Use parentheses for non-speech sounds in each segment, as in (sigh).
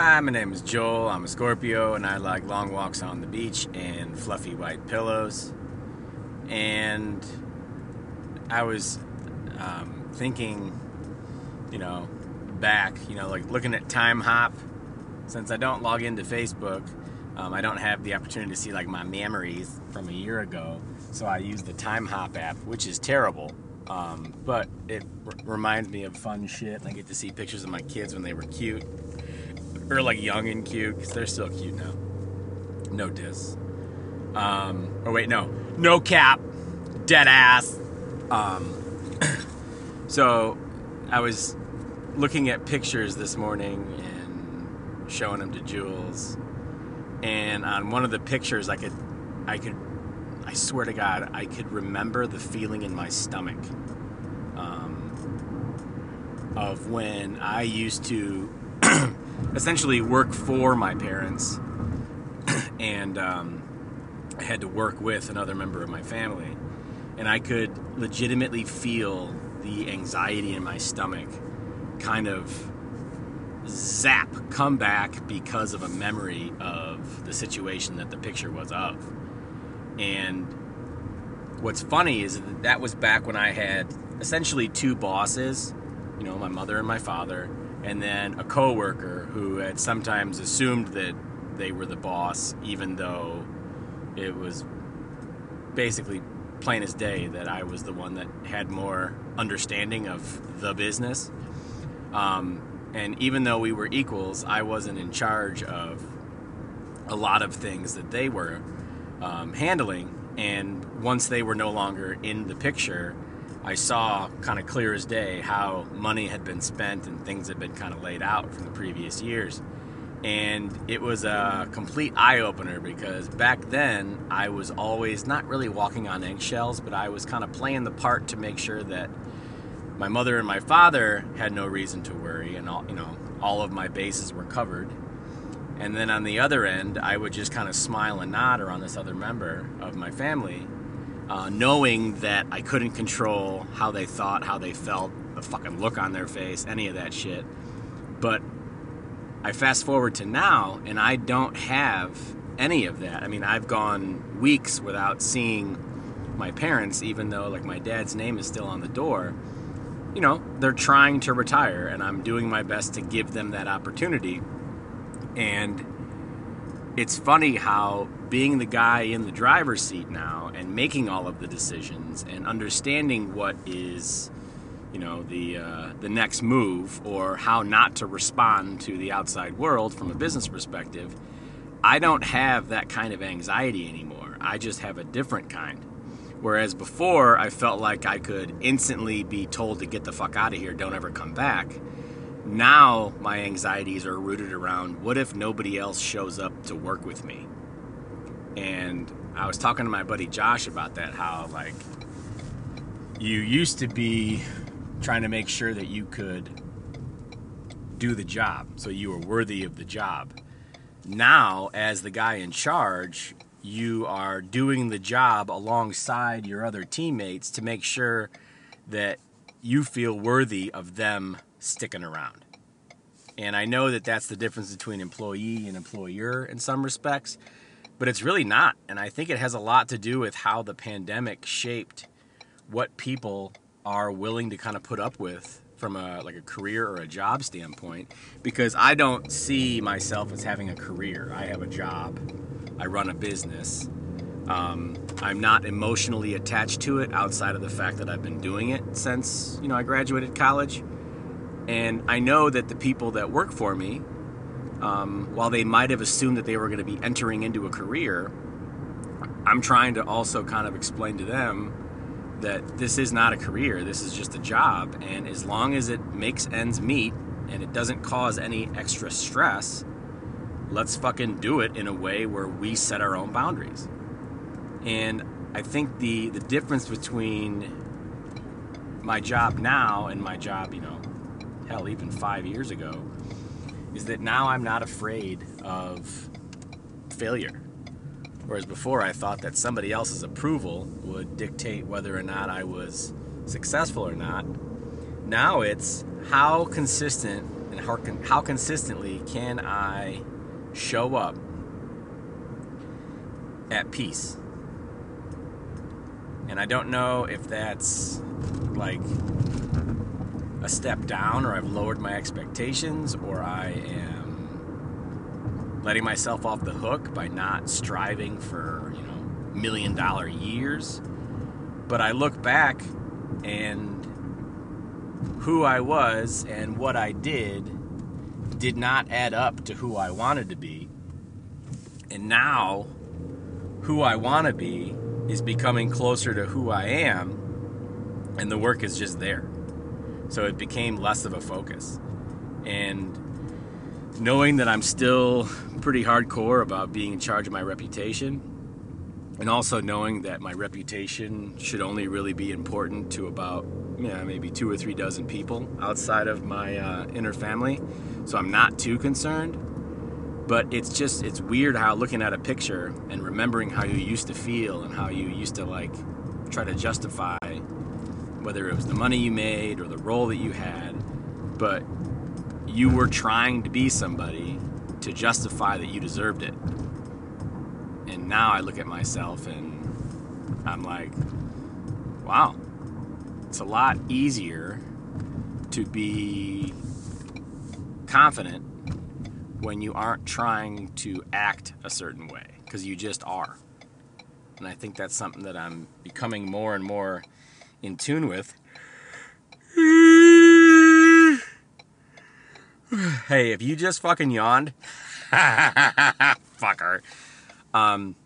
Hi, my name is Joel. I'm a Scorpio and I like long walks on the beach and fluffy white pillows. And I was um, thinking, you know, back, you know, like looking at Timehop. Since I don't log into Facebook, um, I don't have the opportunity to see like my memories from a year ago. So I use the Timehop app, which is terrible. Um, but it r- reminds me of fun shit. I get to see pictures of my kids when they were cute or like young and cute because they're still cute now. No diss. Um, oh wait, no, no cap, dead ass. Um, (clears throat) so I was looking at pictures this morning and showing them to Jules, and on one of the pictures, I could, I could, I swear to God, I could remember the feeling in my stomach. Um, of when I used to (clears throat) essentially work for my parents, (clears throat) and um, I had to work with another member of my family, and I could legitimately feel the anxiety in my stomach, kind of zap come back because of a memory of the situation that the picture was of, and what's funny is that that was back when I had essentially two bosses, you know, my mother and my father and then a coworker who had sometimes assumed that they were the boss, even though it was basically plain as day that I was the one that had more understanding of the business. Um, and even though we were equals, I wasn't in charge of a lot of things that they were um, handling. And once they were no longer in the picture, I saw kind of clear as day how money had been spent and things had been kind of laid out from the previous years. And it was a complete eye opener because back then I was always not really walking on eggshells, but I was kind of playing the part to make sure that my mother and my father had no reason to worry and all, you know, all of my bases were covered. And then on the other end, I would just kind of smile and nod around this other member of my family uh, knowing that I couldn't control how they thought, how they felt, the fucking look on their face, any of that shit. But I fast forward to now, and I don't have any of that. I mean, I've gone weeks without seeing my parents, even though like my dad's name is still on the door. You know, they're trying to retire, and I'm doing my best to give them that opportunity. And it's funny how being the guy in the driver's seat now and making all of the decisions and understanding what is you know the uh, the next move or how not to respond to the outside world from a business perspective I don't have that kind of anxiety anymore. I just have a different kind. Whereas before I felt like I could instantly be told to get the fuck out of here don't ever come back. Now my anxieties are rooted around what if nobody else shows up to work with me and I was talking to my buddy Josh about that how like you used to be trying to make sure that you could do the job so you were worthy of the job. Now as the guy in charge you are doing the job alongside your other teammates to make sure that you feel worthy of them sticking around. And I know that that's the difference between employee and employer in some respects but it's really not. And I think it has a lot to do with how the pandemic shaped what people are willing to kind of put up with from a like a career or a job standpoint because I don't see myself as having a career. I have a job. I run a business. Um, I'm not emotionally attached to it outside of the fact that I've been doing it since you know I graduated college, and I know that the people that work for me um, while they might have assumed that they were going to be entering into a career, I'm trying to also kind of explain to them that this is not a career, this is just a job. And as long as it makes ends meet and it doesn't cause any extra stress, let's fucking do it in a way where we set our own boundaries. And I think the, the difference between my job now and my job, you know, hell, even five years ago, is that now I'm not afraid of failure. Whereas before I thought that somebody else's approval would dictate whether or not I was successful or not. Now it's how consistent and how, how consistently can I show up at peace? And I don't know if that's like a step down or I've lowered my expectations or I am letting myself off the hook by not striving for, you know, million dollar years. But I look back and who I was and what I did did not add up to who I wanted to be. And now, who I want to be is becoming closer to who I am, and the work is just there. So it became less of a focus. And knowing that I'm still pretty hardcore about being in charge of my reputation, and also knowing that my reputation should only really be important to about yeah maybe two or three dozen people outside of my uh, inner family so i'm not too concerned but it's just it's weird how looking at a picture and remembering how you used to feel and how you used to like try to justify whether it was the money you made or the role that you had but you were trying to be somebody to justify that you deserved it and now I look at myself and I'm like, wow, it's a lot easier to be confident when you aren't trying to act a certain way because you just are. And I think that's something that I'm becoming more and more in tune with. (sighs) hey, if you just fucking yawned, (laughs) fucker. Um,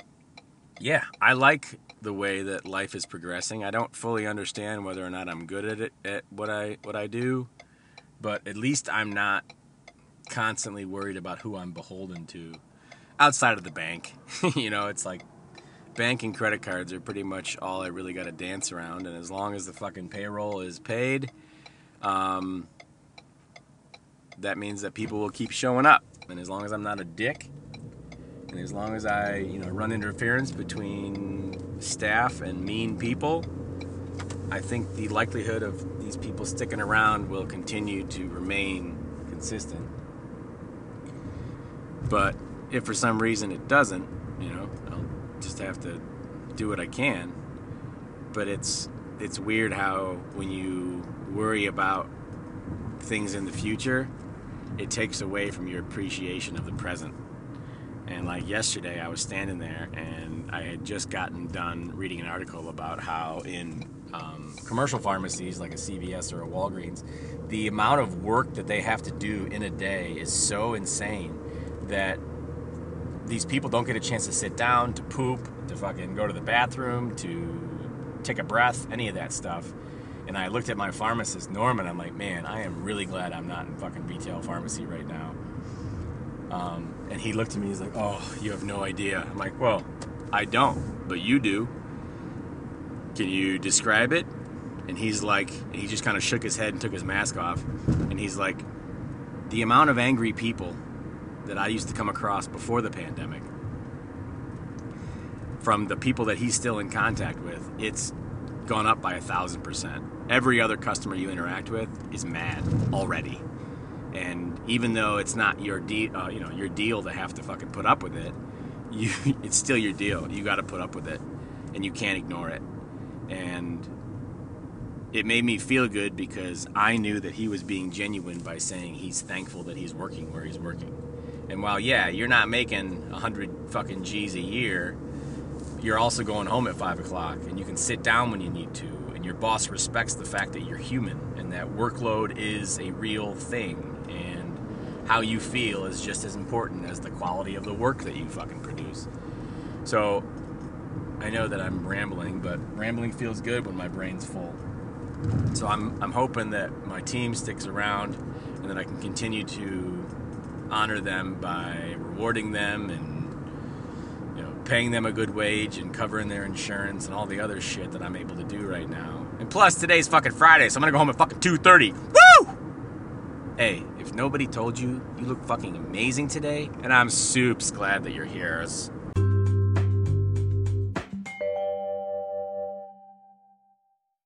yeah, I like the way that life is progressing. I don't fully understand whether or not I'm good at it at what I what I do, but at least I'm not constantly worried about who I'm beholden to outside of the bank. (laughs) you know, it's like bank and credit cards are pretty much all I really got to dance around and as long as the fucking payroll is paid, um, that means that people will keep showing up. And as long as I'm not a dick, and as long as I, you know, run interference between staff and mean people, I think the likelihood of these people sticking around will continue to remain consistent. But if for some reason it doesn't, you know, I'll just have to do what I can. But it's it's weird how when you worry about things in the future, it takes away from your appreciation of the present. And like yesterday, I was standing there and I had just gotten done reading an article about how in um, commercial pharmacies like a CVS or a Walgreens, the amount of work that they have to do in a day is so insane that these people don't get a chance to sit down, to poop, to fucking go to the bathroom, to take a breath, any of that stuff. And I looked at my pharmacist, Norman, I'm like, man, I am really glad I'm not in fucking retail pharmacy right now. Um, and he looked at me, he's like, oh, you have no idea. I'm like, well, I don't, but you do. Can you describe it? And he's like, he just kind of shook his head and took his mask off. And he's like, the amount of angry people that I used to come across before the pandemic, from the people that he's still in contact with, it's gone up by a thousand percent. Every other customer you interact with is mad already and even though it's not your deal, uh, you know, your deal to have to fucking put up with it, (laughs) you it's still your deal. You got to put up with it, and you can't ignore it. And it made me feel good because I knew that he was being genuine by saying he's thankful that he's working where he's working. And while yeah, you're not making a hundred fucking G's a year, you're also going home at five o'clock, and you can sit down when you need to, and your boss respects the fact that you're human and that workload is a real thing And how you feel is just as important as the quality of the work that you fucking produce. So I know that I'm rambling, but rambling feels good when my brain's full. So I'm I'm hoping that my team sticks around and that I can continue to honor them by rewarding them and you know paying them a good wage and covering their insurance and all the other shit that I'm able to do right now. And plus today's fucking Friday, so I'm gonna go home at fucking 2:30. Woo! Hey, if nobody told you you look fucking amazing today, and I'm soups glad that you're here.